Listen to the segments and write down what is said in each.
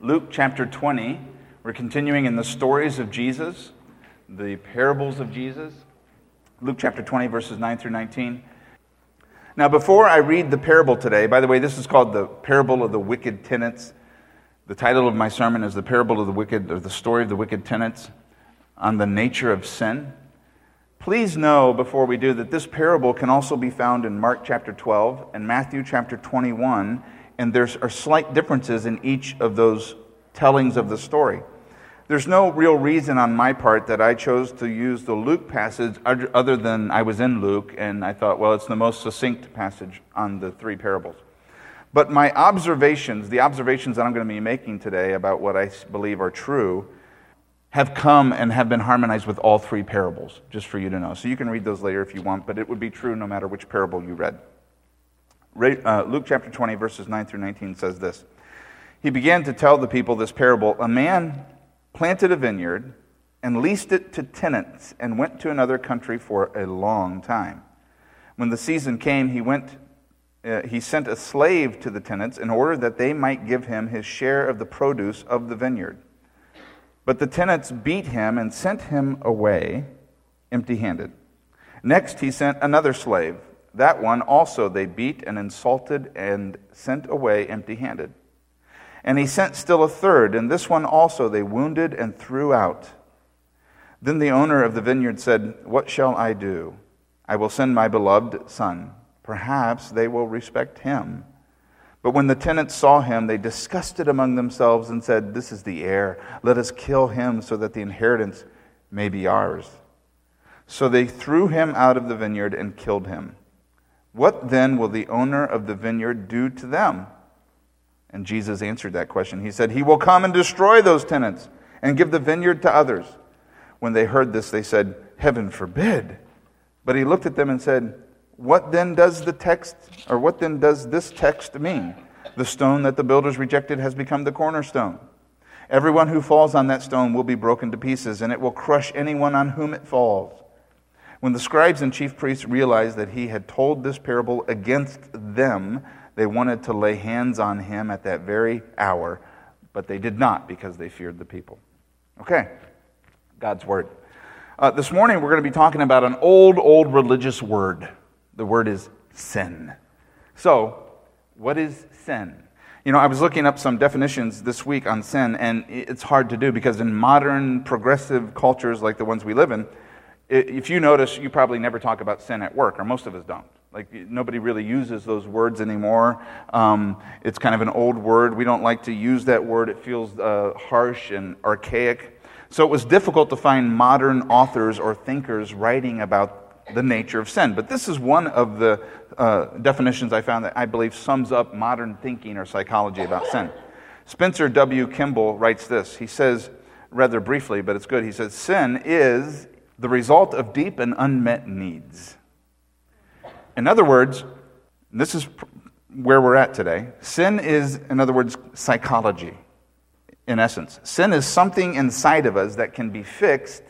Luke chapter 20. We're continuing in the stories of Jesus, the parables of Jesus. Luke chapter 20, verses 9 through 19. Now, before I read the parable today, by the way, this is called the parable of the wicked tenants. The title of my sermon is The Parable of the Wicked, or the story of the wicked tenants on the nature of sin. Please know before we do that this parable can also be found in Mark chapter 12 and Matthew chapter 21 and there are slight differences in each of those tellings of the story. There's no real reason on my part that I chose to use the Luke passage other than I was in Luke and I thought, well, it's the most succinct passage on the three parables. But my observations, the observations that I'm going to be making today about what I believe are true, have come and have been harmonized with all three parables, just for you to know. So you can read those later if you want, but it would be true no matter which parable you read. Uh, Luke chapter 20, verses 9 through 19 says this He began to tell the people this parable A man planted a vineyard and leased it to tenants and went to another country for a long time. When the season came, he went. Uh, he sent a slave to the tenants in order that they might give him his share of the produce of the vineyard. But the tenants beat him and sent him away empty handed. Next, he sent another slave that one also they beat and insulted and sent away empty handed. And he sent still a third, and this one also they wounded and threw out. Then the owner of the vineyard said, What shall I do? I will send my beloved son. Perhaps they will respect him. But when the tenants saw him, they discussed among themselves and said, This is the heir. Let us kill him so that the inheritance may be ours. So they threw him out of the vineyard and killed him. What then will the owner of the vineyard do to them? And Jesus answered that question. He said, He will come and destroy those tenants and give the vineyard to others. When they heard this, they said, Heaven forbid. But he looked at them and said, What then does the text, or what then does this text mean? The stone that the builders rejected has become the cornerstone. Everyone who falls on that stone will be broken to pieces, and it will crush anyone on whom it falls. When the scribes and chief priests realized that he had told this parable against them, they wanted to lay hands on him at that very hour, but they did not because they feared the people. Okay, God's word. Uh, this morning we're going to be talking about an old, old religious word. The word is sin. So, what is sin? You know, I was looking up some definitions this week on sin, and it's hard to do because in modern progressive cultures like the ones we live in, if you notice, you probably never talk about sin at work, or most of us don't. Like, nobody really uses those words anymore. Um, it's kind of an old word. We don't like to use that word, it feels uh, harsh and archaic. So it was difficult to find modern authors or thinkers writing about the nature of sin. But this is one of the uh, definitions I found that I believe sums up modern thinking or psychology about sin. Spencer W. Kimball writes this. He says, rather briefly, but it's good, he says, Sin is the result of deep and unmet needs. In other words, this is where we're at today. Sin is, in other words, psychology, in essence. Sin is something inside of us that can be fixed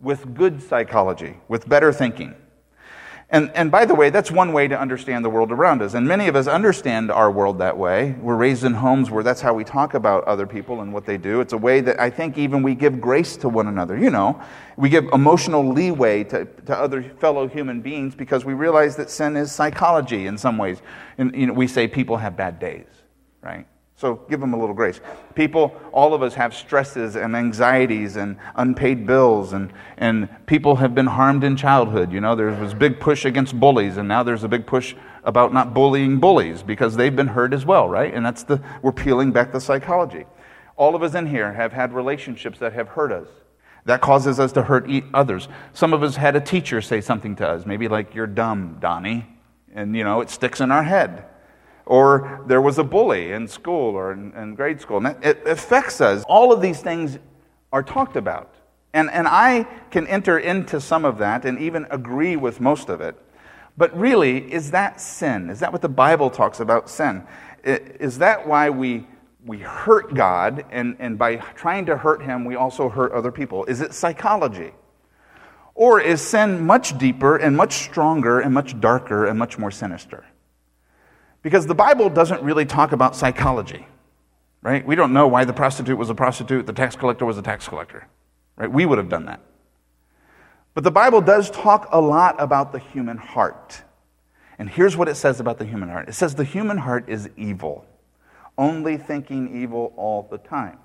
with good psychology, with better thinking. And, and by the way, that's one way to understand the world around us. And many of us understand our world that way. We're raised in homes where that's how we talk about other people and what they do. It's a way that I think even we give grace to one another. You know, we give emotional leeway to, to other fellow human beings because we realize that sin is psychology in some ways. And you know, we say people have bad days, right? So give them a little grace. People, all of us have stresses and anxieties and unpaid bills, and, and people have been harmed in childhood. You know, there was a big push against bullies, and now there's a big push about not bullying bullies because they've been hurt as well, right? And that's the, we're peeling back the psychology. All of us in here have had relationships that have hurt us. That causes us to hurt others. Some of us had a teacher say something to us, maybe like, You're dumb, Donnie. And, you know, it sticks in our head or there was a bully in school or in, in grade school. And it affects us. All of these things are talked about. And, and I can enter into some of that and even agree with most of it. But really, is that sin? Is that what the Bible talks about sin? Is that why we, we hurt God, and, and by trying to hurt Him, we also hurt other people? Is it psychology? Or is sin much deeper and much stronger and much darker and much more sinister? Because the Bible doesn't really talk about psychology. right? We don't know why the prostitute was a prostitute, the tax collector was a tax collector, right? We would have done that. But the Bible does talk a lot about the human heart. And here's what it says about the human heart it says the human heart is evil, only thinking evil all the time.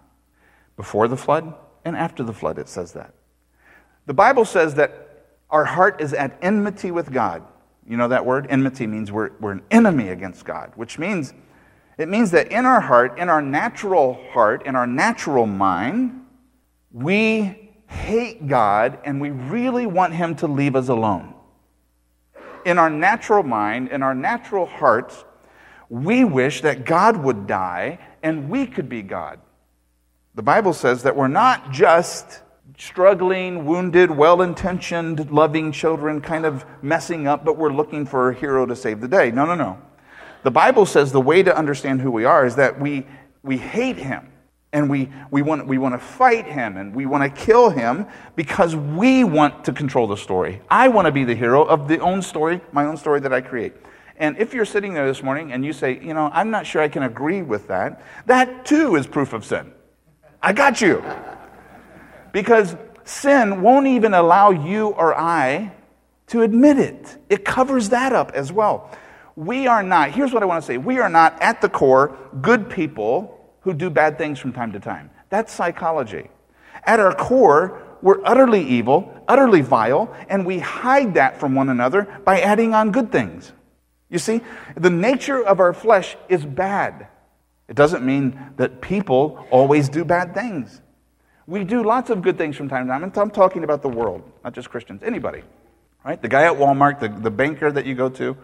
Before the flood and after the flood, it says that. The Bible says that our heart is at enmity with God. You know that word? Enmity means we're, we're an enemy against God, which means it means that in our heart, in our natural heart, in our natural mind, we hate God and we really want Him to leave us alone. In our natural mind, in our natural hearts, we wish that God would die and we could be God. The Bible says that we're not just struggling, wounded, well intentioned, loving children, kind of messing up, but we're looking for a hero to save the day. No, no, no. The Bible says the way to understand who we are is that we, we hate him and we, we, want, we want to fight him and we want to kill him because we want to control the story. I want to be the hero of the own story, my own story that I create. And if you're sitting there this morning and you say, you know, I'm not sure I can agree with that, that too is proof of sin. I got you. Because sin won't even allow you or I to admit it, it covers that up as well. We are not, here's what I want to say we are not at the core good people who do bad things from time to time. That's psychology. At our core, we're utterly evil, utterly vile, and we hide that from one another by adding on good things. You see, the nature of our flesh is bad. It doesn't mean that people always do bad things. We do lots of good things from time to time. And I'm talking about the world, not just Christians, anybody. Right? The guy at Walmart, the, the banker that you go to,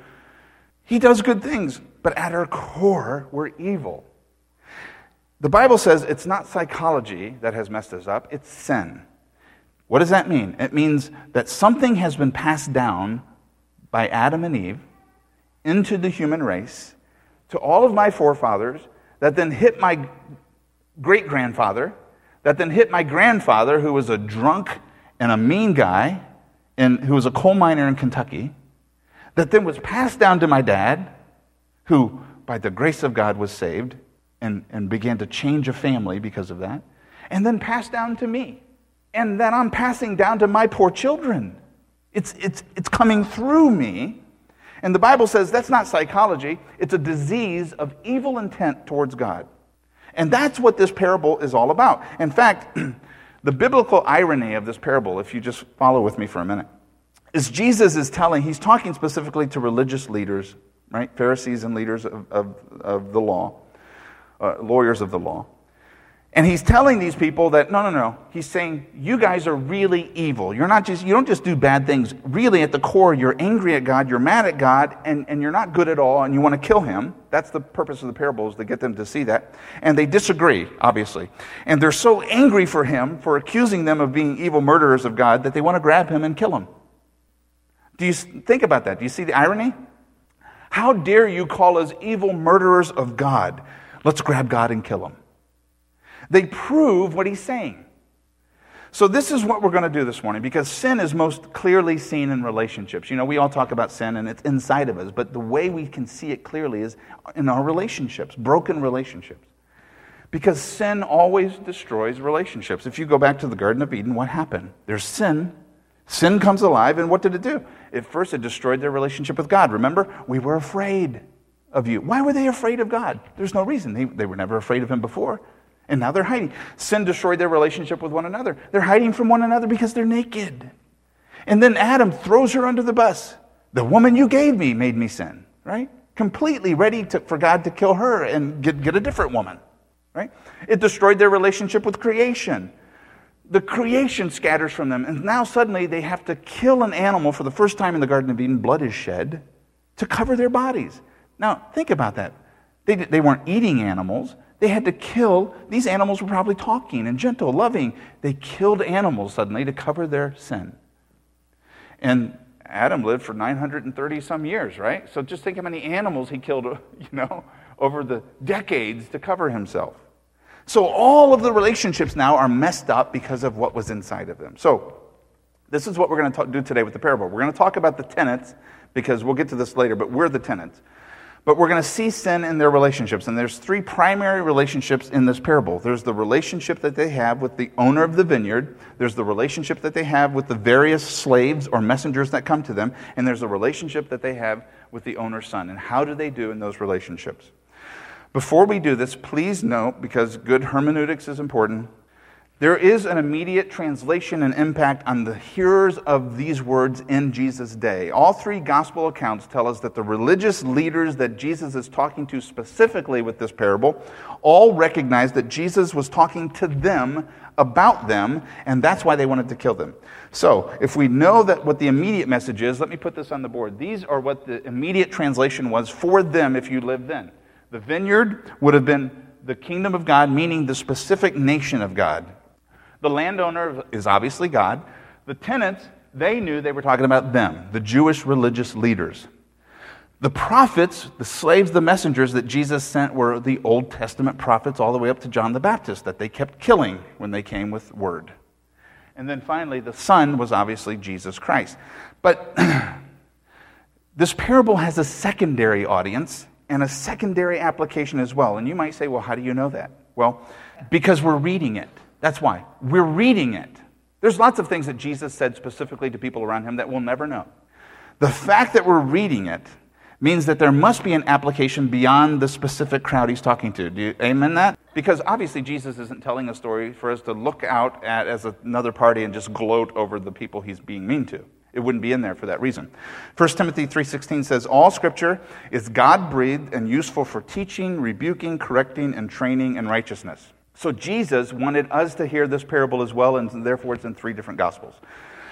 he does good things, but at our core, we're evil. The Bible says it's not psychology that has messed us up, it's sin. What does that mean? It means that something has been passed down by Adam and Eve into the human race to all of my forefathers that then hit my great grandfather that then hit my grandfather, who was a drunk and a mean guy, and who was a coal miner in Kentucky, that then was passed down to my dad, who, by the grace of God, was saved and, and began to change a family because of that, and then passed down to me. And then I'm passing down to my poor children. It's, it's, it's coming through me. And the Bible says that's not psychology, it's a disease of evil intent towards God. And that's what this parable is all about. In fact, the biblical irony of this parable, if you just follow with me for a minute, is Jesus is telling, he's talking specifically to religious leaders, right? Pharisees and leaders of, of, of the law, uh, lawyers of the law. And he's telling these people that no, no, no. He's saying you guys are really evil. You're not just you don't just do bad things. Really, at the core, you're angry at God, you're mad at God, and, and you're not good at all, and you want to kill him. That's the purpose of the parables to get them to see that. And they disagree, obviously. And they're so angry for him for accusing them of being evil murderers of God that they want to grab him and kill him. Do you think about that? Do you see the irony? How dare you call us evil murderers of God? Let's grab God and kill him. They prove what he's saying. So, this is what we're going to do this morning because sin is most clearly seen in relationships. You know, we all talk about sin and it's inside of us, but the way we can see it clearly is in our relationships, broken relationships. Because sin always destroys relationships. If you go back to the Garden of Eden, what happened? There's sin. Sin comes alive, and what did it do? At first, it destroyed their relationship with God. Remember, we were afraid of you. Why were they afraid of God? There's no reason. They, they were never afraid of Him before. And now they're hiding. Sin destroyed their relationship with one another. They're hiding from one another because they're naked. And then Adam throws her under the bus. The woman you gave me made me sin, right? Completely ready to, for God to kill her and get, get a different woman, right? It destroyed their relationship with creation. The creation scatters from them, and now suddenly they have to kill an animal for the first time in the Garden of Eden. Blood is shed to cover their bodies. Now, think about that. They, they weren't eating animals, they had to kill, these animals were probably talking and gentle, loving. They killed animals suddenly to cover their sin. And Adam lived for 930 some years, right? So just think how many animals he killed, you know, over the decades to cover himself. So all of the relationships now are messed up because of what was inside of them. So this is what we're going to do today with the parable. We're going to talk about the tenants because we'll get to this later, but we're the tenants. But we're going to see sin in their relationships. And there's three primary relationships in this parable. There's the relationship that they have with the owner of the vineyard, there's the relationship that they have with the various slaves or messengers that come to them, and there's the relationship that they have with the owner's son. And how do they do in those relationships? Before we do this, please note, because good hermeneutics is important, there is an immediate translation and impact on the hearers of these words in Jesus' day. All three gospel accounts tell us that the religious leaders that Jesus is talking to specifically with this parable all recognize that Jesus was talking to them about them, and that's why they wanted to kill them. So, if we know that what the immediate message is, let me put this on the board. These are what the immediate translation was for them if you lived then. The vineyard would have been the kingdom of God, meaning the specific nation of God. The landowner is obviously God. The tenants, they knew they were talking about them, the Jewish religious leaders. The prophets, the slaves, the messengers that Jesus sent were the Old Testament prophets all the way up to John the Baptist that they kept killing when they came with word. And then finally, the Son was obviously Jesus Christ. But this parable has a secondary audience and a secondary application as well. And you might say, well, how do you know that? Well, because we're reading it. That's why. We're reading it. There's lots of things that Jesus said specifically to people around him that we'll never know. The fact that we're reading it means that there must be an application beyond the specific crowd he's talking to. Do you amen that? Because obviously Jesus isn't telling a story for us to look out at as another party and just gloat over the people he's being mean to. It wouldn't be in there for that reason. 1 Timothy 3:16 says all scripture is God-breathed and useful for teaching, rebuking, correcting and training in righteousness. So Jesus wanted us to hear this parable as well, and therefore it's in three different gospels.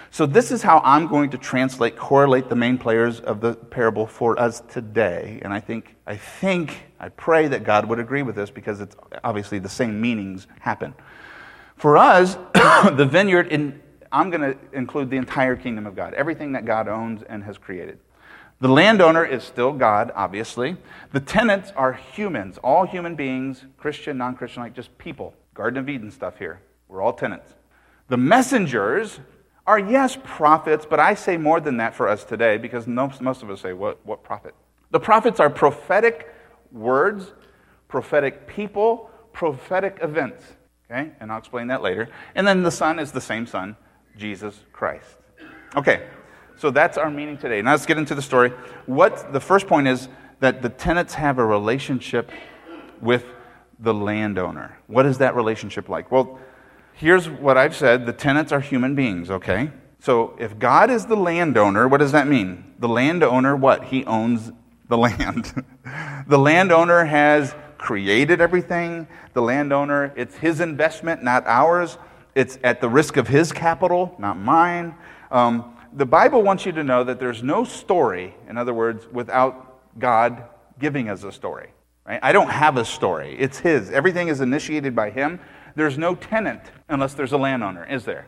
So this is how I'm going to translate, correlate the main players of the parable for us today. And I think, I think, I pray that God would agree with this because it's obviously the same meanings happen. For us, the vineyard, in, I'm going to include the entire kingdom of God, everything that God owns and has created. The landowner is still God, obviously. The tenants are humans, all human beings, Christian, non Christian, like just people. Garden of Eden stuff here. We're all tenants. The messengers are, yes, prophets, but I say more than that for us today because most, most of us say, what, what prophet? The prophets are prophetic words, prophetic people, prophetic events. Okay? And I'll explain that later. And then the Son is the same Son, Jesus Christ. Okay, so that's our meaning today. Now let's get into the story. What the first point is that the tenants have a relationship with the landowner. What is that relationship like? Well, here's what I've said the tenants are human beings, okay? So if God is the landowner, what does that mean? The landowner, what? He owns the land. the landowner has created everything. The landowner, it's his investment, not ours. It's at the risk of his capital, not mine. Um, the Bible wants you to know that there's no story, in other words, without God giving us a story. Right? I don't have a story, it's His. Everything is initiated by Him. There's no tenant unless there's a landowner, is there?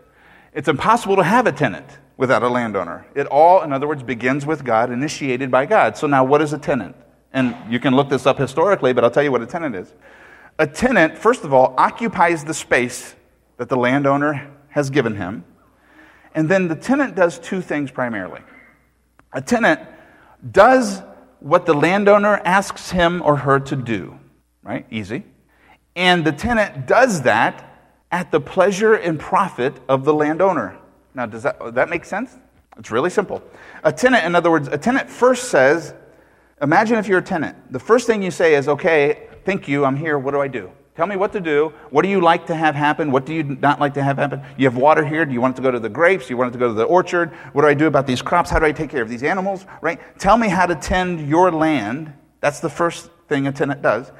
It's impossible to have a tenant without a landowner. It all, in other words, begins with God, initiated by God. So now, what is a tenant? And you can look this up historically, but I'll tell you what a tenant is. A tenant, first of all, occupies the space that the landowner has given him. And then the tenant does two things primarily. A tenant does what the landowner asks him or her to do, right? Easy. And the tenant does that at the pleasure and profit of the landowner. Now, does that, that make sense? It's really simple. A tenant, in other words, a tenant first says, Imagine if you're a tenant. The first thing you say is, Okay, thank you, I'm here, what do I do? Tell me what to do. What do you like to have happen? What do you not like to have happen? You have water here. Do you want it to go to the grapes? Do you want it to go to the orchard? What do I do about these crops? How do I take care of these animals? Right? Tell me how to tend your land. That's the first thing a tenant does.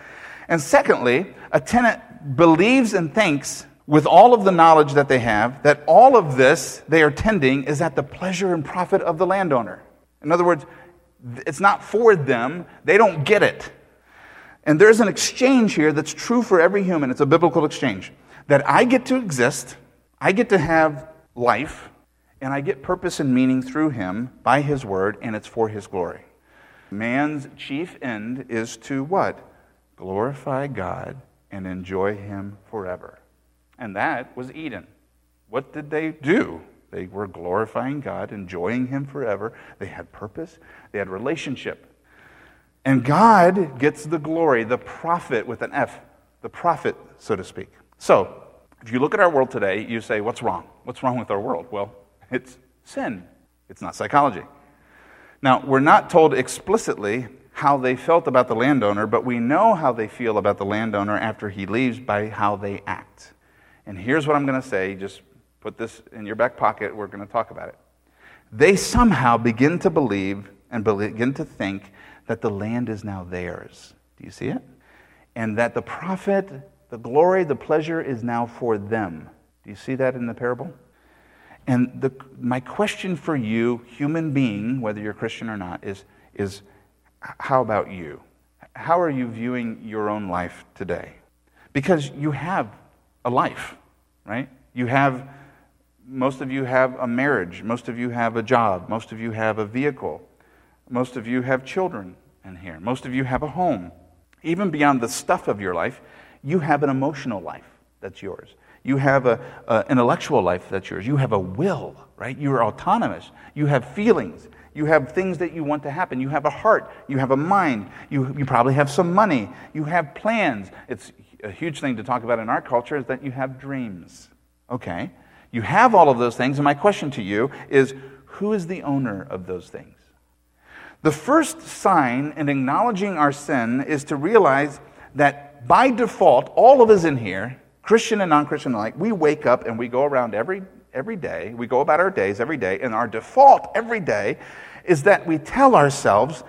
And secondly, a tenant believes and thinks with all of the knowledge that they have that all of this they are tending is at the pleasure and profit of the landowner. In other words, it's not for them. They don't get it. And there's an exchange here that's true for every human. It's a biblical exchange. That I get to exist, I get to have life, and I get purpose and meaning through him by his word, and it's for his glory. Man's chief end is to what? Glorify God and enjoy him forever. And that was Eden. What did they do? They were glorifying God, enjoying him forever. They had purpose, they had relationship. And God gets the glory, the profit with an F, the prophet, so to speak. So, if you look at our world today, you say, What's wrong? What's wrong with our world? Well, it's sin, it's not psychology. Now, we're not told explicitly how they felt about the landowner, but we know how they feel about the landowner after he leaves by how they act. And here's what I'm going to say just put this in your back pocket. We're going to talk about it. They somehow begin to believe and begin to think that the land is now theirs. Do you see it? And that the profit, the glory, the pleasure is now for them. Do you see that in the parable? And the, my question for you, human being, whether you're Christian or not, is, is how about you? How are you viewing your own life today? Because you have a life, right? You have, most of you have a marriage, most of you have a job, most of you have a vehicle, most of you have children in here, most of you have a home. Even beyond the stuff of your life, you have an emotional life that's yours. You have an intellectual life that's yours. You have a will, right? You're autonomous. You have feelings. You have things that you want to happen. You have a heart. You have a mind. You, you probably have some money. You have plans. It's a huge thing to talk about in our culture is that you have dreams. Okay. You have all of those things. And my question to you is who is the owner of those things? The first sign in acknowledging our sin is to realize that by default, all of us in here Christian and non Christian alike, we wake up and we go around every, every day, we go about our days every day, and our default every day is that we tell ourselves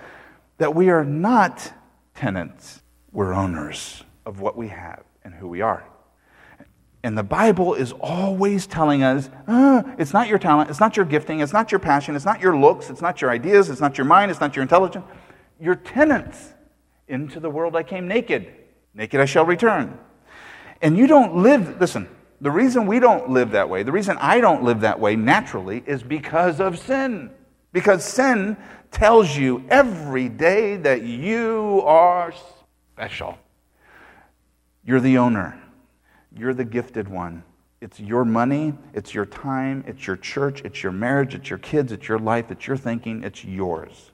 that we are not tenants, we're owners of what we have and who we are. And the Bible is always telling us uh, it's not your talent, it's not your gifting, it's not your passion, it's not your looks, it's not your ideas, it's not your mind, it's not your intelligence. You're tenants. Into the world I came naked, naked I shall return. And you don't live, listen, the reason we don't live that way, the reason I don't live that way naturally is because of sin. Because sin tells you every day that you are special. You're the owner, you're the gifted one. It's your money, it's your time, it's your church, it's your marriage, it's your kids, it's your life, it's your thinking, it's yours.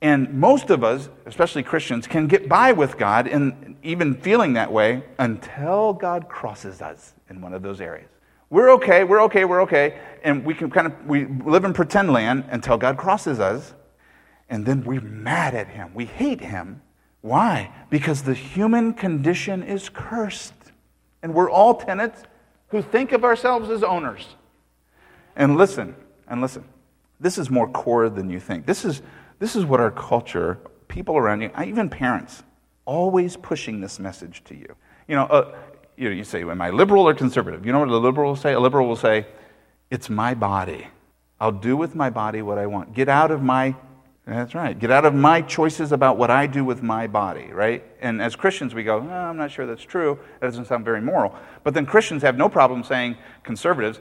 And most of us, especially Christians, can get by with God and even feeling that way until God crosses us in one of those areas. We're okay, we're okay, we're okay. And we can kind of we live in pretend land until God crosses us. And then we're mad at him. We hate him. Why? Because the human condition is cursed. And we're all tenants who think of ourselves as owners. And listen, and listen. This is more core than you think. This is this is what our culture, people around you, even parents, always pushing this message to you. You know, uh, you, know, you say, Am I liberal or conservative? You know what a liberal will say? A liberal will say, It's my body. I'll do with my body what I want. Get out of my that's right. Get out of my choices about what I do with my body, right? And as Christians, we go, oh, I'm not sure that's true. That doesn't sound very moral. But then Christians have no problem saying, conservatives,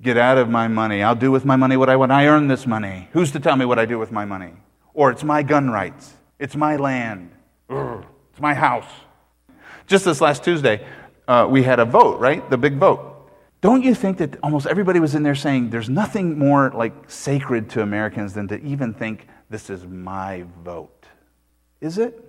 get out of my money. I'll do with my money what I want. I earn this money. Who's to tell me what I do with my money? Or it's my gun rights. It's my land. It's my house. Just this last Tuesday, uh, we had a vote, right? The big vote. Don't you think that almost everybody was in there saying there's nothing more like sacred to Americans than to even think this is my vote? Is it?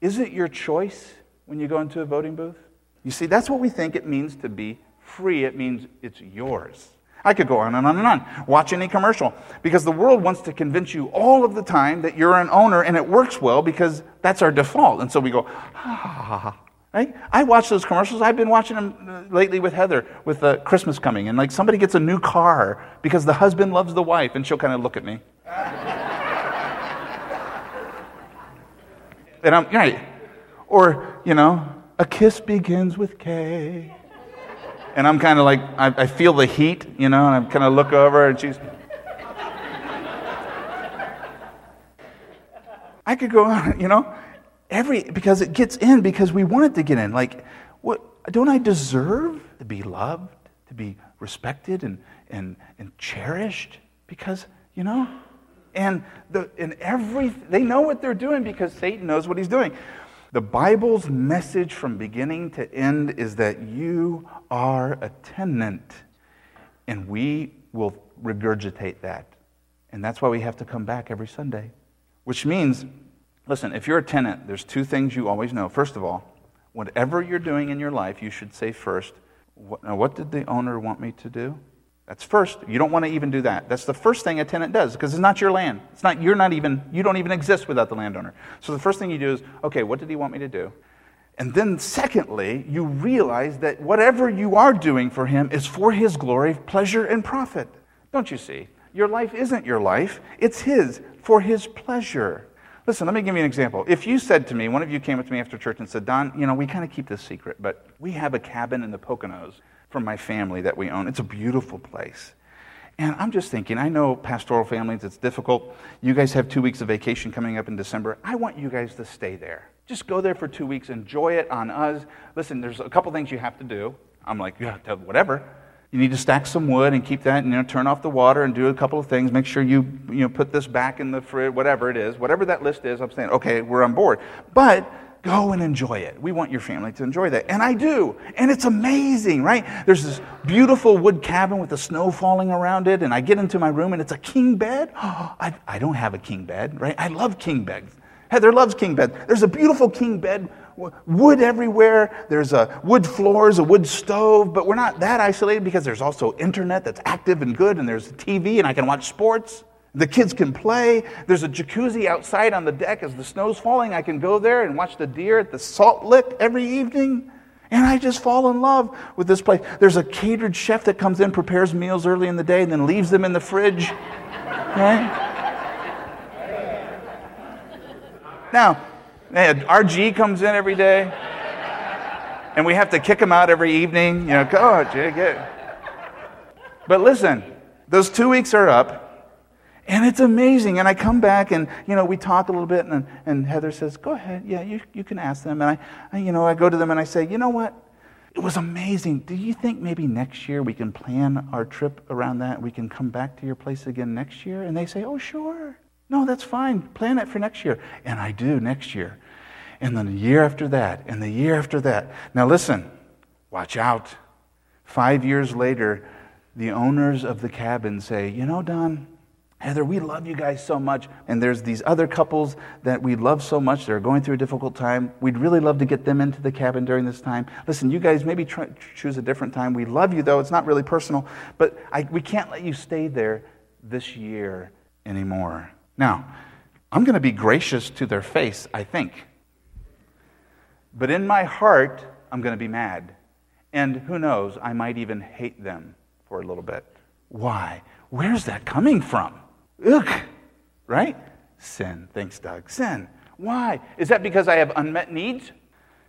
Is it your choice when you go into a voting booth? You see, that's what we think it means to be free. It means it's yours. I could go on and on and on. Watch any commercial. Because the world wants to convince you all of the time that you're an owner and it works well because that's our default. And so we go, ha. Right? I watch those commercials. I've been watching them uh, lately with Heather with uh, Christmas coming. And like somebody gets a new car because the husband loves the wife. And she'll kind of look at me. and I'm, right. Or, you know, a kiss begins with Kay and I'm kind of like, I, I, feel the heat, you know, and I kind of look over and she's. I could go on, you know, every, because it gets in because we want it to get in. Like, what, don't I deserve to be loved, to be respected and, and, and cherished? Because, you know, and the, and every, they know what they're doing because Satan knows what he's doing. The Bible's message from beginning to end is that you are a tenant, and we will regurgitate that. And that's why we have to come back every Sunday, which means Listen, if you're a tenant, there's two things you always know. First of all, whatever you're doing in your life, you should say first, what, now what did the owner want me to do? That's first. You don't want to even do that. That's the first thing a tenant does because it's not your land. It's not you're not even you don't even exist without the landowner. So the first thing you do is, okay, what did he want me to do? And then secondly, you realize that whatever you are doing for him is for his glory, pleasure and profit. Don't you see? Your life isn't your life. It's his for his pleasure. Listen, let me give you an example. If you said to me, one of you came up to me after church and said, Don, you know, we kind of keep this secret, but we have a cabin in the Poconos my family that we own. It's a beautiful place. And I'm just thinking, I know pastoral families, it's difficult. You guys have two weeks of vacation coming up in December. I want you guys to stay there. Just go there for two weeks, enjoy it on us. Listen, there's a couple things you have to do. I'm like, yeah, whatever. You need to stack some wood and keep that, and you know, turn off the water and do a couple of things. Make sure you, you know, put this back in the fridge, whatever it is. Whatever that list is, I'm saying, okay, we're on board. But Go and enjoy it. We want your family to enjoy that. And I do. And it's amazing, right? There's this beautiful wood cabin with the snow falling around it. And I get into my room and it's a king bed. Oh, I, I don't have a king bed, right? I love king beds. Heather loves king bed. There's a beautiful king bed, wood everywhere. There's a wood floors, a wood stove, but we're not that isolated because there's also internet that's active and good, and there's TV, and I can watch sports. The kids can play. There's a jacuzzi outside on the deck as the snow's falling. I can go there and watch the deer at the salt lick every evening. And I just fall in love with this place. There's a catered chef that comes in, prepares meals early in the day, and then leaves them in the fridge. Right? Now, RG comes in every day, and we have to kick him out every evening. You know, go, Jay, get. But listen, those two weeks are up. And it's amazing. And I come back and, you know, we talk a little bit and, and Heather says, go ahead. Yeah, you, you can ask them. And I, I, you know, I go to them and I say, you know what? It was amazing. Do you think maybe next year we can plan our trip around that? We can come back to your place again next year? And they say, oh, sure. No, that's fine. Plan it for next year. And I do next year. And then the year after that, and the year after that. Now listen, watch out. Five years later, the owners of the cabin say, you know, Don, Heather, we love you guys so much. And there's these other couples that we love so much. They're going through a difficult time. We'd really love to get them into the cabin during this time. Listen, you guys maybe try, choose a different time. We love you, though. It's not really personal. But I, we can't let you stay there this year anymore. Now, I'm going to be gracious to their face, I think. But in my heart, I'm going to be mad. And who knows, I might even hate them for a little bit. Why? Where's that coming from? Ugh, right? Sin. Thanks, Doug. Sin. Why? Is that because I have unmet needs?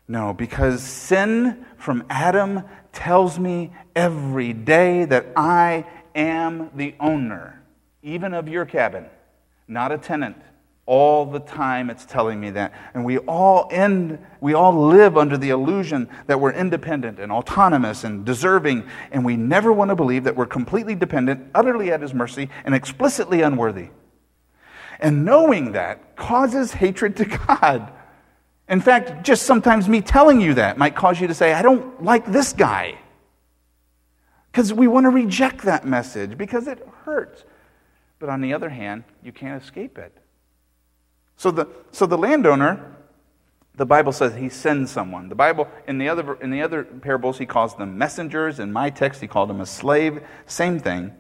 No, because sin from Adam tells me every day that I am the owner, even of your cabin, not a tenant. All the time it's telling me that. And we all end, we all live under the illusion that we're independent and autonomous and deserving, and we never want to believe that we're completely dependent, utterly at his mercy, and explicitly unworthy. And knowing that causes hatred to God. In fact, just sometimes me telling you that might cause you to say, I don't like this guy. Because we want to reject that message because it hurts. But on the other hand, you can't escape it. So the, so the landowner, the Bible says he sends someone. The Bible, in the, other, in the other parables, he calls them messengers. In my text, he called them a slave. Same thing.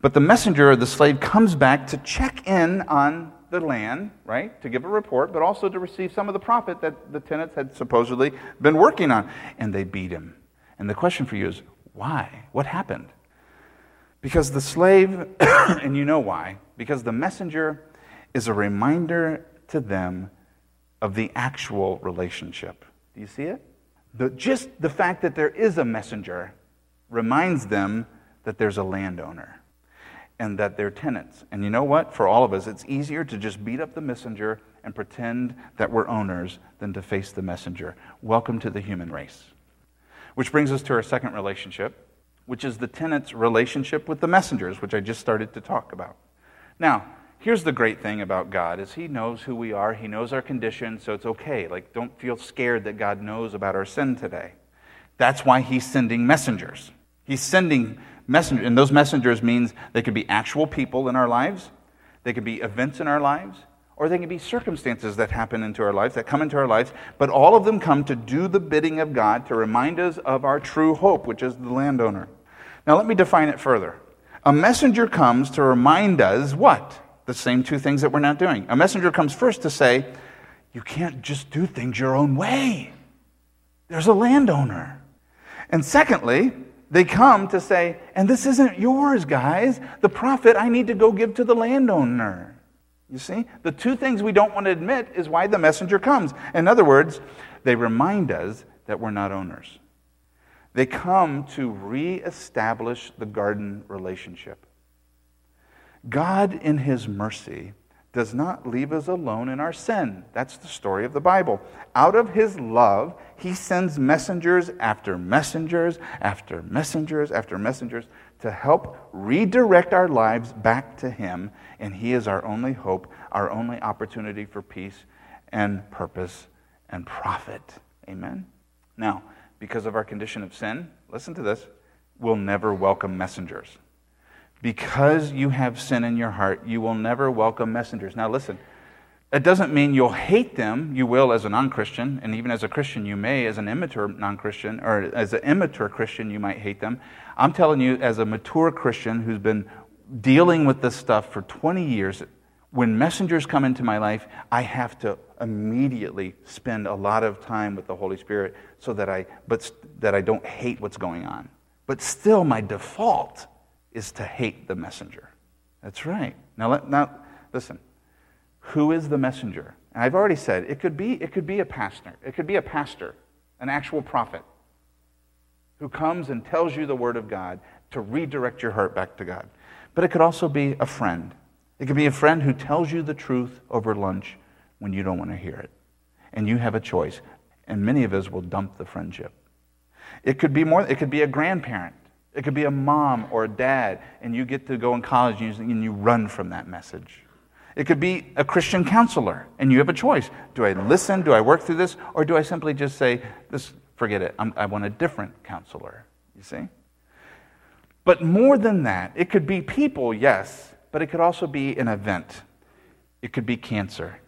But the messenger or the slave comes back to check in on the land, right? To give a report, but also to receive some of the profit that the tenants had supposedly been working on. And they beat him. And the question for you is why? What happened? Because the slave, and you know why, because the messenger is a reminder to them of the actual relationship. Do you see it? The, just the fact that there is a messenger reminds them that there's a landowner and that they're tenants. And you know what? For all of us, it's easier to just beat up the messenger and pretend that we're owners than to face the messenger. Welcome to the human race. Which brings us to our second relationship, which is the tenant's relationship with the messengers, which I just started to talk about. Now, here's the great thing about God is he knows who we are, he knows our condition, so it's okay. Like don't feel scared that God knows about our sin today. That's why he's sending messengers. He's sending messengers, and those messengers means they could be actual people in our lives, they could be events in our lives, or they can be circumstances that happen into our lives, that come into our lives, but all of them come to do the bidding of God to remind us of our true hope, which is the landowner. Now, let me define it further. A messenger comes to remind us what? The same two things that we're not doing. A messenger comes first to say, You can't just do things your own way. There's a landowner. And secondly, they come to say, And this isn't yours, guys. The profit I need to go give to the landowner. You see? The two things we don't want to admit is why the messenger comes. In other words, they remind us that we're not owners. They come to reestablish the garden relationship. God, in His mercy, does not leave us alone in our sin. That's the story of the Bible. Out of His love, He sends messengers after messengers after messengers after messengers to help redirect our lives back to Him, and He is our only hope, our only opportunity for peace and purpose and profit. Amen? Now, because of our condition of sin, listen to this, we'll never welcome messengers. Because you have sin in your heart, you will never welcome messengers. Now, listen, it doesn't mean you'll hate them. You will as a non Christian, and even as a Christian, you may, as an immature non Christian, or as an immature Christian, you might hate them. I'm telling you, as a mature Christian who's been dealing with this stuff for 20 years, when messengers come into my life, I have to immediately spend a lot of time with the Holy Spirit so that I, but, that I don't hate what's going on. But still, my default is to hate the messenger. That's right. Now, let, now listen. Who is the messenger? And I've already said it could be it could be a pastor. It could be a pastor, an actual prophet who comes and tells you the word of God to redirect your heart back to God. But it could also be a friend. It could be a friend who tells you the truth over lunch when you don't want to hear it. And you have a choice. And many of us will dump the friendship. It could be more it could be a grandparent. It could be a mom or a dad, and you get to go in college and you run from that message. It could be a Christian counselor, and you have a choice. Do I listen? Do I work through this? Or do I simply just say, this, forget it, I'm, I want a different counselor? You see? But more than that, it could be people, yes, but it could also be an event. It could be cancer.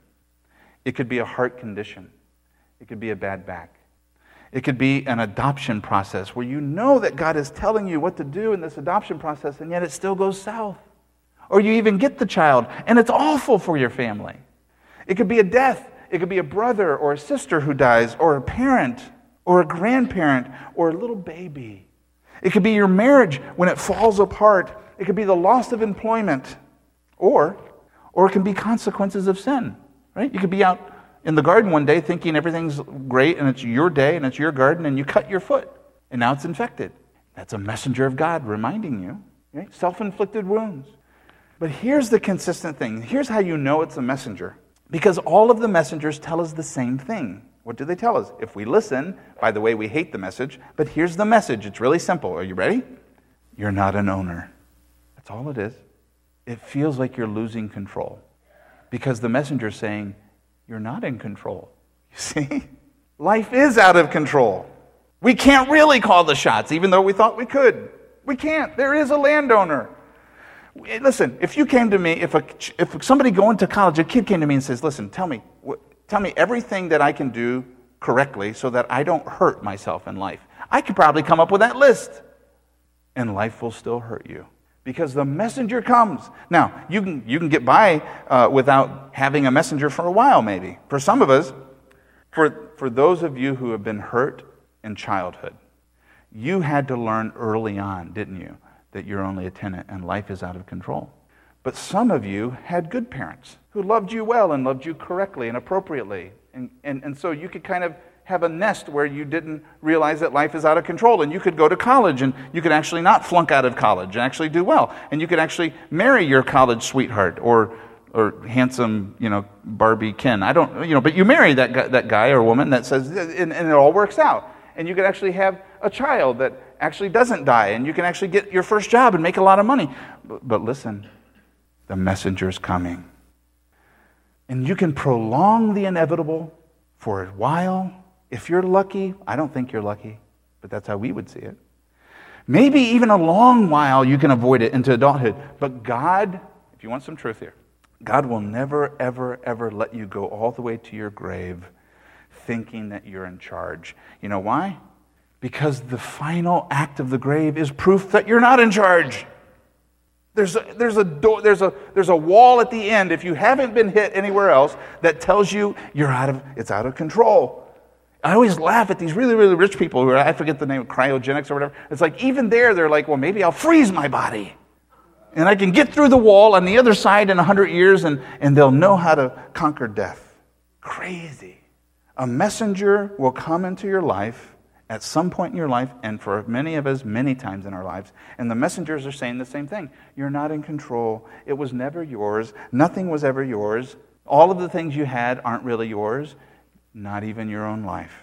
It could be a heart condition. It could be a bad back. It could be an adoption process where you know that God is telling you what to do in this adoption process, and yet it still goes south or you even get the child, and it's awful for your family. It could be a death, it could be a brother or a sister who dies, or a parent, or a grandparent, or a little baby. It could be your marriage when it falls apart. It could be the loss of employment, or, or it can be consequences of sin, right? You could be out in the garden one day thinking everything's great and it's your day and it's your garden, and you cut your foot, and now it's infected. That's a messenger of God reminding you? Self inflicted wounds. But here's the consistent thing. Here's how you know it's a messenger. Because all of the messengers tell us the same thing. What do they tell us? If we listen, by the way, we hate the message, but here's the message. It's really simple. Are you ready? You're not an owner. That's all it is. It feels like you're losing control because the messenger is saying, You're not in control. You see? Life is out of control. We can't really call the shots, even though we thought we could. We can't. There is a landowner. Listen, if you came to me, if, a, if somebody going to college, a kid came to me and says, listen, tell me, tell me everything that I can do correctly so that I don't hurt myself in life. I could probably come up with that list. And life will still hurt you because the messenger comes. Now, you can, you can get by uh, without having a messenger for a while, maybe. For some of us, for, for those of you who have been hurt in childhood, you had to learn early on, didn't you? that you're only a tenant and life is out of control. But some of you had good parents who loved you well and loved you correctly and appropriately. And, and, and so you could kind of have a nest where you didn't realize that life is out of control. And you could go to college and you could actually not flunk out of college and actually do well. And you could actually marry your college sweetheart or, or handsome, you know, Barbie Ken. I don't, you know, but you marry that guy, that guy or woman that says, and, and it all works out. And you could actually have a child that actually doesn't die, and you can actually get your first job and make a lot of money. But, but listen, the messenger's coming. And you can prolong the inevitable for a while. If you're lucky, I don't think you're lucky, but that's how we would see it. Maybe even a long while you can avoid it into adulthood. But God, if you want some truth here, God will never, ever, ever let you go all the way to your grave thinking that you're in charge. You know why? Because the final act of the grave is proof that you're not in charge. There's a, there's, a door, there's, a, there's a wall at the end, if you haven't been hit anywhere else, that tells you you're out of, it's out of control. I always laugh at these really, really rich people who are, I forget the name of cryogenics or whatever. It's like, even there, they're like, well, maybe I'll freeze my body. And I can get through the wall on the other side in 100 years, and, and they'll know how to conquer death. Crazy. A messenger will come into your life at some point in your life, and for many of us, many times in our lives. And the messengers are saying the same thing. You're not in control. It was never yours. Nothing was ever yours. All of the things you had aren't really yours, not even your own life.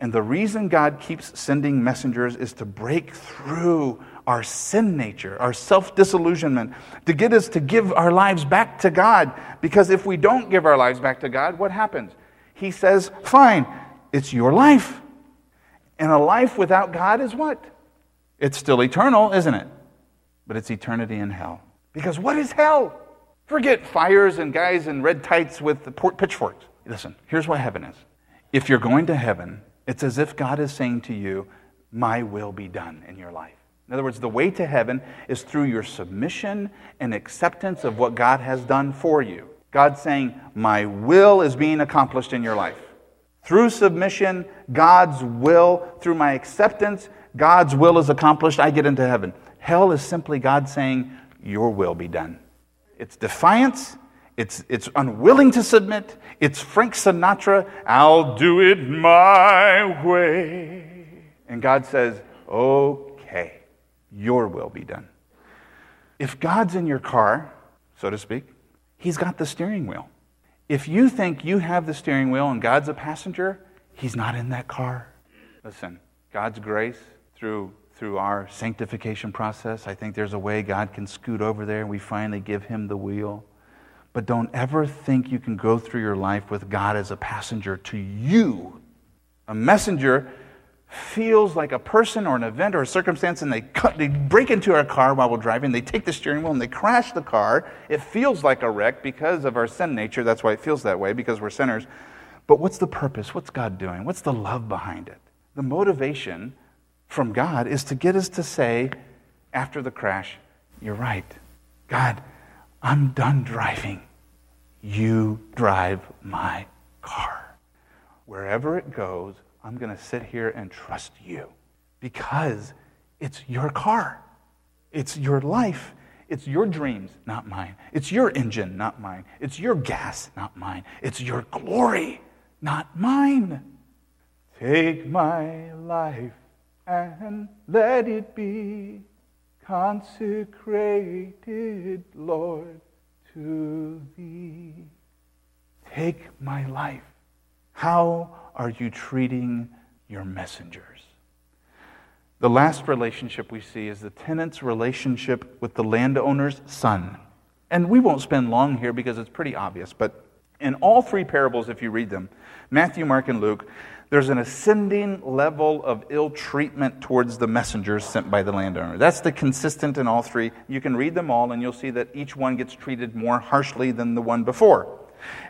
And the reason God keeps sending messengers is to break through our sin nature, our self disillusionment, to get us to give our lives back to God. Because if we don't give our lives back to God, what happens? He says, Fine, it's your life. And a life without God is what? It's still eternal, isn't it? But it's eternity in hell. Because what is hell? Forget fires and guys in red tights with the pitchforks. Listen, here's what heaven is. If you're going to heaven, it's as if God is saying to you, My will be done in your life. In other words, the way to heaven is through your submission and acceptance of what God has done for you. God's saying, My will is being accomplished in your life. Through submission, God's will, through my acceptance, God's will is accomplished. I get into heaven. Hell is simply God saying, Your will be done. It's defiance. It's, it's unwilling to submit. It's Frank Sinatra, I'll do it my way. And God says, Okay, your will be done. If God's in your car, so to speak, He's got the steering wheel. If you think you have the steering wheel and God's a passenger, He's not in that car. Listen, God's grace through, through our sanctification process, I think there's a way God can scoot over there and we finally give Him the wheel. But don't ever think you can go through your life with God as a passenger to you. A messenger feels like a person or an event or a circumstance and they, cut, they break into our car while we're driving, they take the steering wheel and they crash the car. It feels like a wreck because of our sin nature. That's why it feels that way, because we're sinners. But what's the purpose? What's God doing? What's the love behind it? The motivation from God is to get us to say, after the crash, You're right. God, I'm done driving. You drive my car. Wherever it goes, I'm going to sit here and trust you because it's your car, it's your life. It's your dreams, not mine. It's your engine, not mine. It's your gas, not mine. It's your glory, not mine. Take my life and let it be consecrated, Lord, to thee. Take my life. How are you treating your messengers? The last relationship we see is the tenant's relationship with the landowner's son. And we won't spend long here because it's pretty obvious, but in all three parables, if you read them Matthew, Mark, and Luke there's an ascending level of ill treatment towards the messengers sent by the landowner. That's the consistent in all three. You can read them all, and you'll see that each one gets treated more harshly than the one before.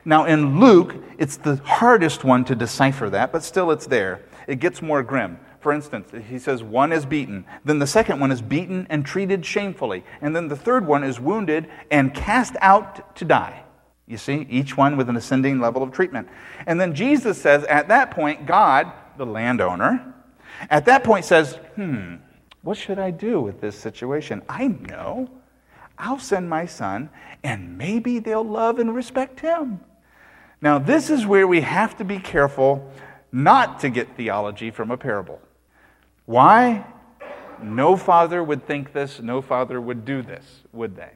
Now, in Luke, it's the hardest one to decipher that, but still it's there. It gets more grim. For instance, he says one is beaten. Then the second one is beaten and treated shamefully. And then the third one is wounded and cast out to die. You see, each one with an ascending level of treatment. And then Jesus says, at that point, God, the landowner, at that point says, hmm, what should I do with this situation? I know. I'll send my son, and maybe they'll love and respect him. Now, this is where we have to be careful not to get theology from a parable. Why? No father would think this, no father would do this, would they?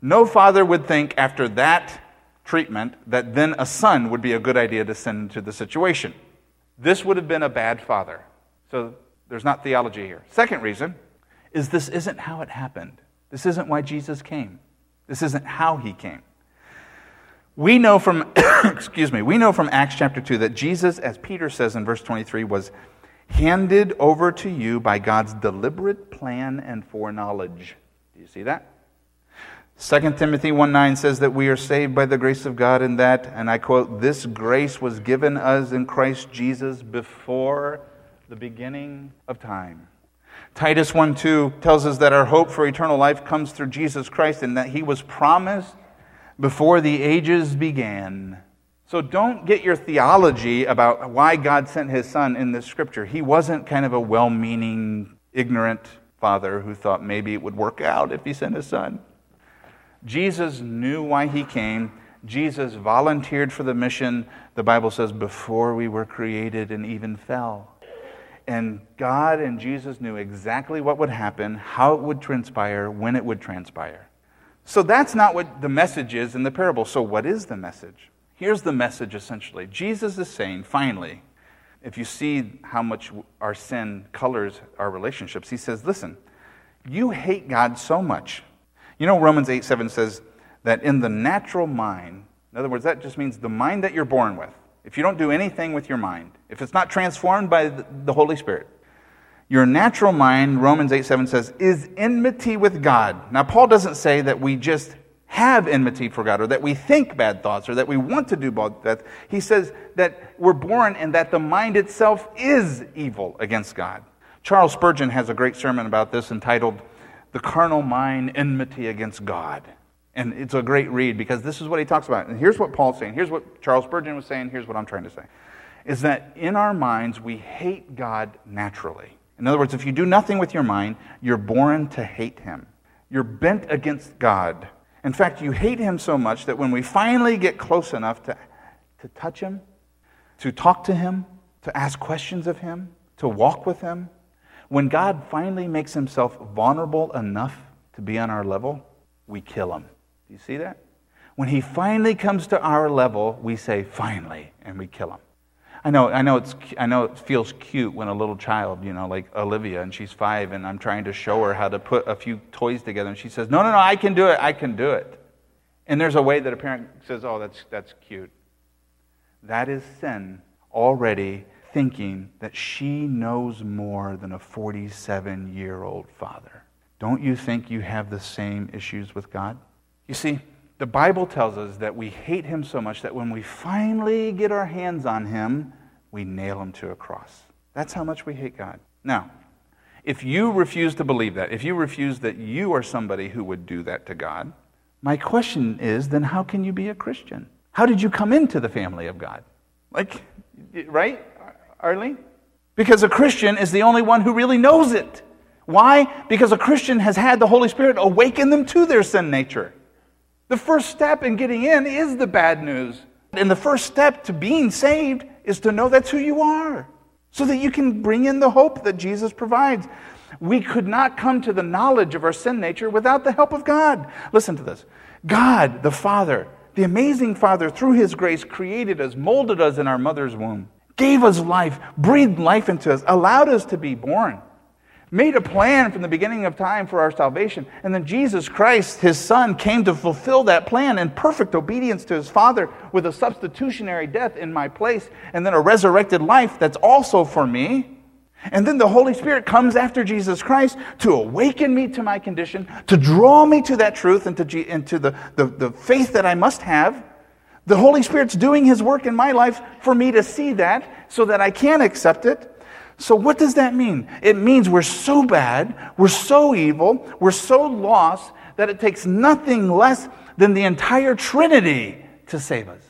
No father would think after that treatment that then a son would be a good idea to send into the situation. This would have been a bad father. So there's not theology here. Second reason is this isn't how it happened. This isn't why Jesus came. This isn't how he came. We know from excuse me, we know from Acts chapter 2 that Jesus as Peter says in verse 23 was handed over to you by God's deliberate plan and foreknowledge. Do you see that? 2 Timothy 1 9 says that we are saved by the grace of God, and that, and I quote, this grace was given us in Christ Jesus before the beginning of time. Titus 1 2 tells us that our hope for eternal life comes through Jesus Christ and that he was promised before the ages began. So don't get your theology about why God sent his son in this scripture. He wasn't kind of a well meaning, ignorant father who thought maybe it would work out if he sent his son. Jesus knew why he came. Jesus volunteered for the mission, the Bible says, before we were created and even fell. And God and Jesus knew exactly what would happen, how it would transpire, when it would transpire. So that's not what the message is in the parable. So, what is the message? Here's the message essentially Jesus is saying, finally, if you see how much our sin colors our relationships, he says, listen, you hate God so much you know, Romans 8 7 says that in the natural mind, in other words, that just means the mind that you're born with. If you don't do anything with your mind, if it's not transformed by the Holy Spirit, your natural mind, Romans 8 7 says, is enmity with God. Now, Paul doesn't say that we just have enmity for God or that we think bad thoughts or that we want to do bad thoughts. He says that we're born and that the mind itself is evil against God. Charles Spurgeon has a great sermon about this entitled the carnal mind enmity against God. And it's a great read because this is what he talks about. And here's what Paul's saying. Here's what Charles Spurgeon was saying. Here's what I'm trying to say. Is that in our minds, we hate God naturally. In other words, if you do nothing with your mind, you're born to hate him. You're bent against God. In fact, you hate him so much that when we finally get close enough to, to touch him, to talk to him, to ask questions of him, to walk with him, when God finally makes himself vulnerable enough to be on our level, we kill him. Do you see that? When he finally comes to our level, we say, finally, and we kill him. I know, I know, it's, I know it feels cute when a little child, you know, like Olivia, and she's five, and I'm trying to show her how to put a few toys together, and she says, No, no, no, I can do it, I can do it. And there's a way that a parent says, Oh, that's, that's cute. That is sin already thinking that she knows more than a 47 year old father. Don't you think you have the same issues with God? You see, the Bible tells us that we hate him so much that when we finally get our hands on him, we nail him to a cross. That's how much we hate God. Now, if you refuse to believe that, if you refuse that you are somebody who would do that to God, my question is then how can you be a Christian? How did you come into the family of God? Like, right? Arlene? Because a Christian is the only one who really knows it. Why? Because a Christian has had the Holy Spirit awaken them to their sin nature. The first step in getting in is the bad news. And the first step to being saved is to know that's who you are, so that you can bring in the hope that Jesus provides. We could not come to the knowledge of our sin nature without the help of God. Listen to this God, the Father, the amazing Father, through His grace, created us, molded us in our mother's womb gave us life, breathed life into us, allowed us to be born, made a plan from the beginning of time for our salvation. And then Jesus Christ, his Son, came to fulfill that plan in perfect obedience to his Father with a substitutionary death in my place, and then a resurrected life that's also for me. And then the Holy Spirit comes after Jesus Christ to awaken me to my condition, to draw me to that truth and to, and to the, the, the faith that I must have the Holy Spirit's doing His work in my life for me to see that so that I can accept it. So, what does that mean? It means we're so bad, we're so evil, we're so lost that it takes nothing less than the entire Trinity to save us.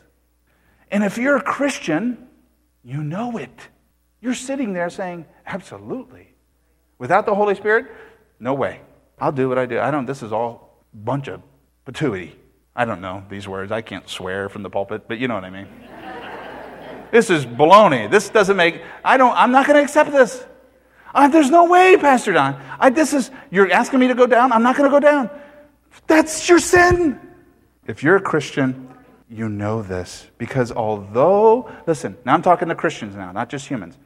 And if you're a Christian, you know it. You're sitting there saying, Absolutely. Without the Holy Spirit, no way. I'll do what I do. I don't, this is all bunch of patootie. I don't know these words. I can't swear from the pulpit, but you know what I mean. this is baloney. This doesn't make, I don't, I'm not going to accept this. Uh, there's no way, Pastor Don. I, this is, you're asking me to go down. I'm not going to go down. That's your sin. If you're a Christian, you know this. Because although, listen, now I'm talking to Christians now, not just humans.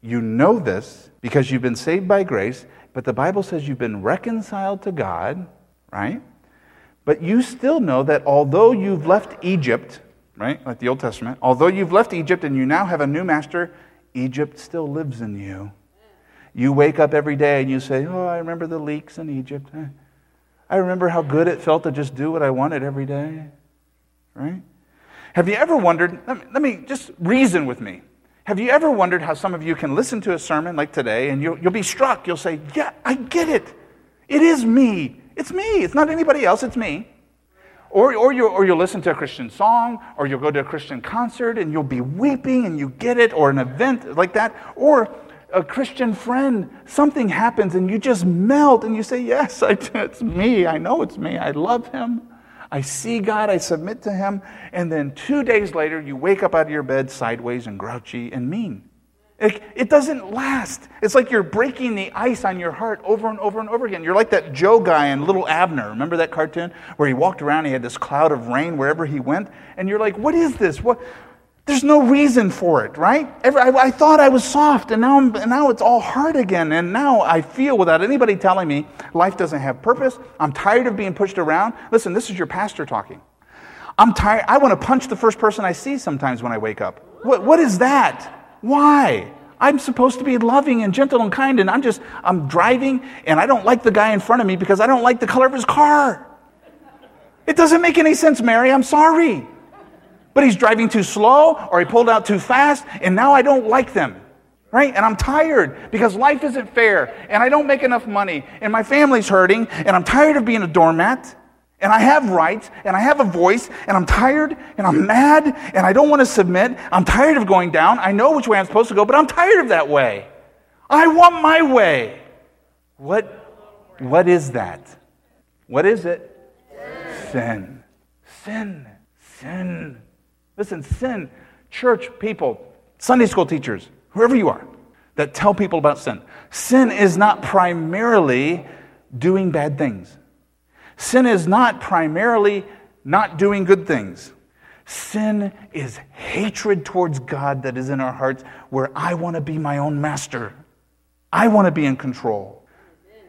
You know this because you've been saved by grace, but the Bible says you've been reconciled to God, right? But you still know that although you've left Egypt, right, like the Old Testament, although you've left Egypt and you now have a new master, Egypt still lives in you. You wake up every day and you say, Oh, I remember the leeks in Egypt. I remember how good it felt to just do what I wanted every day. Right? Have you ever wondered? Let me, let me just reason with me. Have you ever wondered how some of you can listen to a sermon like today and you'll, you'll be struck? You'll say, Yeah, I get it. It is me. It's me. It's not anybody else. It's me. Or, or, you, or you'll listen to a Christian song, or you'll go to a Christian concert and you'll be weeping and you get it, or an event like that. Or a Christian friend, something happens and you just melt and you say, Yes, I, it's me. I know it's me. I love him. I see God. I submit to him. And then two days later, you wake up out of your bed sideways and grouchy and mean. It, it, doesn't last. It's like you're breaking the ice on your heart over and over and over again. You're like that Joe guy in Little Abner. Remember that cartoon where he walked around, he had this cloud of rain wherever he went? And you're like, what is this? What? There's no reason for it, right? Every, I, I, thought I was soft, and now, I'm, and now it's all hard again. And now I feel, without anybody telling me, life doesn't have purpose. I'm tired of being pushed around. Listen, this is your pastor talking. I'm tired. I want to punch the first person I see sometimes when I wake up. What, what is that? Why? I'm supposed to be loving and gentle and kind, and I'm just, I'm driving, and I don't like the guy in front of me because I don't like the color of his car. It doesn't make any sense, Mary. I'm sorry but he's driving too slow or he pulled out too fast, and now I don't like them. Right? And I'm tired because life isn't fair, and I don't make enough money, and my family's hurting, and I'm tired of being a doormat, and I have rights, and I have a voice, and I'm tired, and I'm mad, and I don't want to submit. I'm tired of going down. I know which way I'm supposed to go, but I'm tired of that way. I want my way. What, what is that? What is it? Sin. Sin. Sin. Listen, sin, church people, Sunday school teachers, whoever you are, that tell people about sin. Sin is not primarily doing bad things. Sin is not primarily not doing good things. Sin is hatred towards God that is in our hearts, where I want to be my own master. I want to be in control.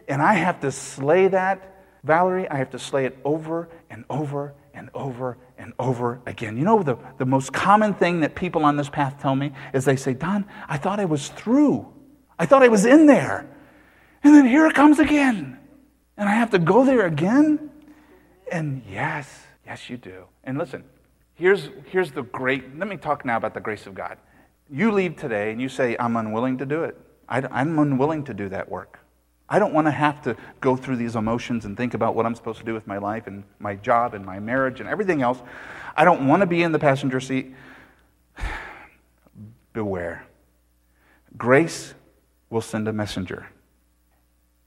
And I have to slay that, Valerie, I have to slay it over and over and over and over again. You know, the, the most common thing that people on this path tell me is they say, Don, I thought I was through. I thought I was in there. And then here it comes again. And I have to go there again? And yes, yes, you do. And listen, here's, here's the great, let me talk now about the grace of God. You leave today and you say, I'm unwilling to do it. I, I'm unwilling to do that work. I don't want to have to go through these emotions and think about what I'm supposed to do with my life and my job and my marriage and everything else. I don't want to be in the passenger seat. Beware. Grace will send a messenger.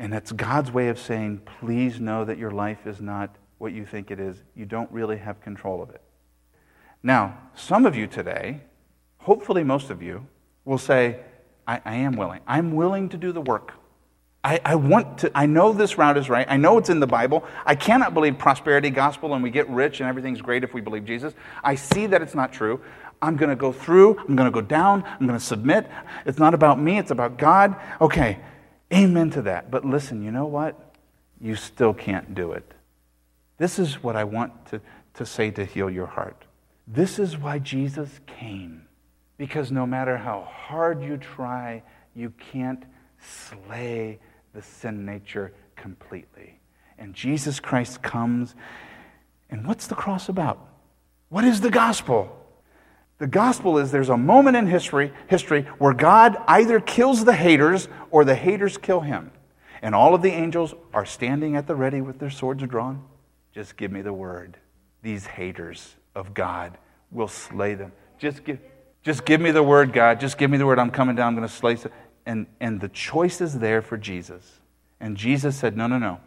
And that's God's way of saying, please know that your life is not what you think it is. You don't really have control of it. Now, some of you today, hopefully most of you, will say, I, I am willing. I'm willing to do the work. I, I, want to, I know this route is right. I know it's in the Bible. I cannot believe prosperity gospel and we get rich and everything's great if we believe Jesus. I see that it's not true. I'm going to go through. I'm going to go down. I'm going to submit. It's not about me, it's about God. Okay, amen to that. But listen, you know what? You still can't do it. This is what I want to, to say to heal your heart. This is why Jesus came. Because no matter how hard you try, you can't slay the sin nature completely. And Jesus Christ comes. And what's the cross about? What is the gospel? The gospel is there's a moment in history, history where God either kills the haters or the haters kill him. And all of the angels are standing at the ready with their swords drawn. Just give me the word. These haters of God will slay them. Just give, just give me the word, God. Just give me the word. I'm coming down. I'm going to slay. And, and the choice is there for Jesus. And Jesus said, No, no, no.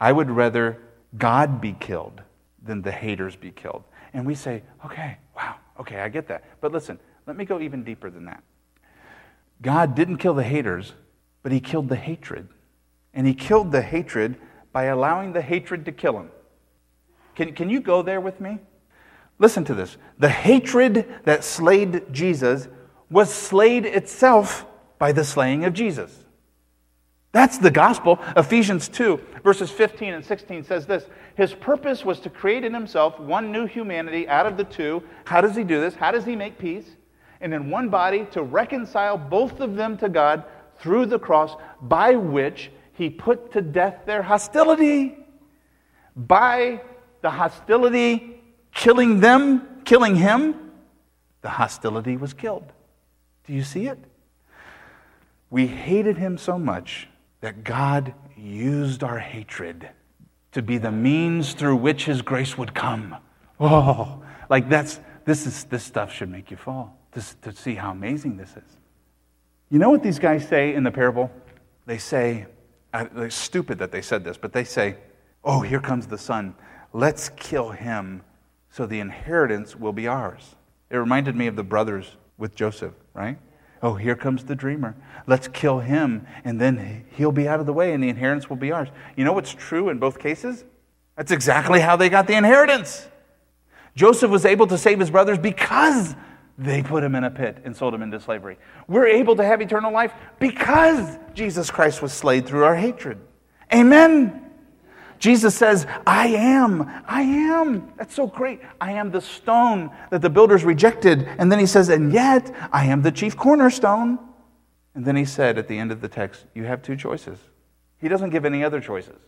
I would rather God be killed than the haters be killed. And we say, Okay, wow, okay, I get that. But listen, let me go even deeper than that. God didn't kill the haters, but he killed the hatred. And he killed the hatred by allowing the hatred to kill him. Can, can you go there with me? Listen to this. The hatred that slayed Jesus was slayed itself by the slaying of Jesus. That's the gospel. Ephesians 2, verses 15 and 16 says this His purpose was to create in himself one new humanity out of the two. How does he do this? How does he make peace? And in one body to reconcile both of them to God through the cross, by which he put to death their hostility. by the hostility killing them, killing him, the hostility was killed. Do you see it? We hated him so much that God used our hatred to be the means through which his grace would come. Oh, like that's this is this stuff should make you fall to, to see how amazing this is. You know what these guys say in the parable? They say, uh, they're stupid that they said this, but they say, Oh, here comes the son. Let's kill him so the inheritance will be ours. It reminded me of the brothers with Joseph, right? Oh, here comes the dreamer. Let's kill him, and then he'll be out of the way, and the inheritance will be ours. You know what's true in both cases? That's exactly how they got the inheritance. Joseph was able to save his brothers because they put him in a pit and sold him into slavery. We're able to have eternal life because Jesus Christ was slayed through our hatred. Amen. Jesus says, I am, I am. That's so great. I am the stone that the builders rejected. And then he says, and yet I am the chief cornerstone. And then he said at the end of the text, You have two choices. He doesn't give any other choices.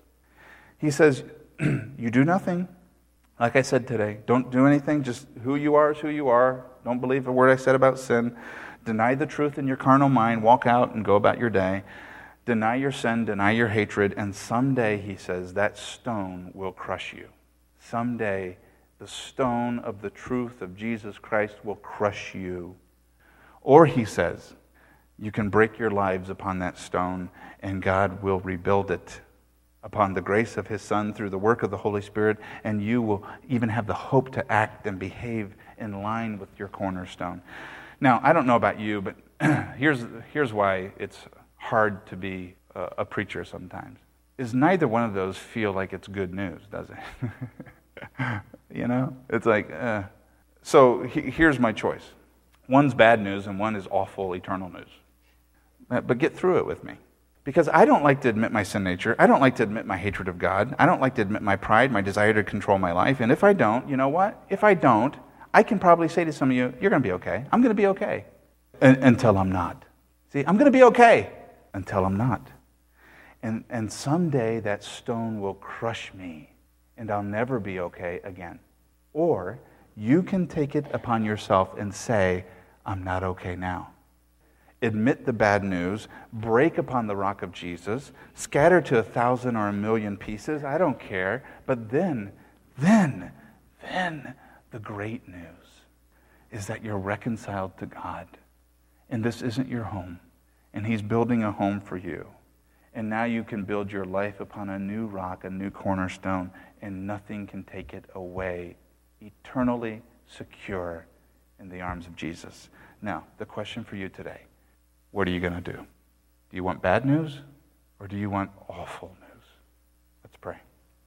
He says, You do nothing. Like I said today, don't do anything. Just who you are is who you are. Don't believe a word I said about sin. Deny the truth in your carnal mind. Walk out and go about your day. Deny your sin, deny your hatred, and someday, he says, that stone will crush you. Someday, the stone of the truth of Jesus Christ will crush you. Or, he says, you can break your lives upon that stone, and God will rebuild it upon the grace of his Son through the work of the Holy Spirit, and you will even have the hope to act and behave in line with your cornerstone. Now, I don't know about you, but here's, here's why it's hard to be a, preacher sometimes. Is neither one of those feel like it's good news, does it? you know? It's like, uh, so he, here's my choice. One's bad news and one is awful eternal news. But get through it with me. Because I don't like to admit my sin nature. I don't like to admit my hatred of God. I don't like to admit my pride, my desire to control my life. And if I don't, you know what? If I don't, I can probably say to some of you, you're going to be okay. I'm going to be okay. And, until I'm not. See, I'm going to be okay until I'm not. And, and someday that stone will crush me and I'll never be okay again. Or you can take it upon yourself and say, I'm not okay now admit the bad news, break upon the rock of Jesus, scatter to a thousand or a million pieces. I don't care. But then, then, then the great news is that you're reconciled to God. And this isn't your home. And He's building a home for you. And now you can build your life upon a new rock, a new cornerstone, and nothing can take it away. Eternally secure in the arms of Jesus. Now, the question for you today what are you going to do? Do you want bad news or do you want awful news?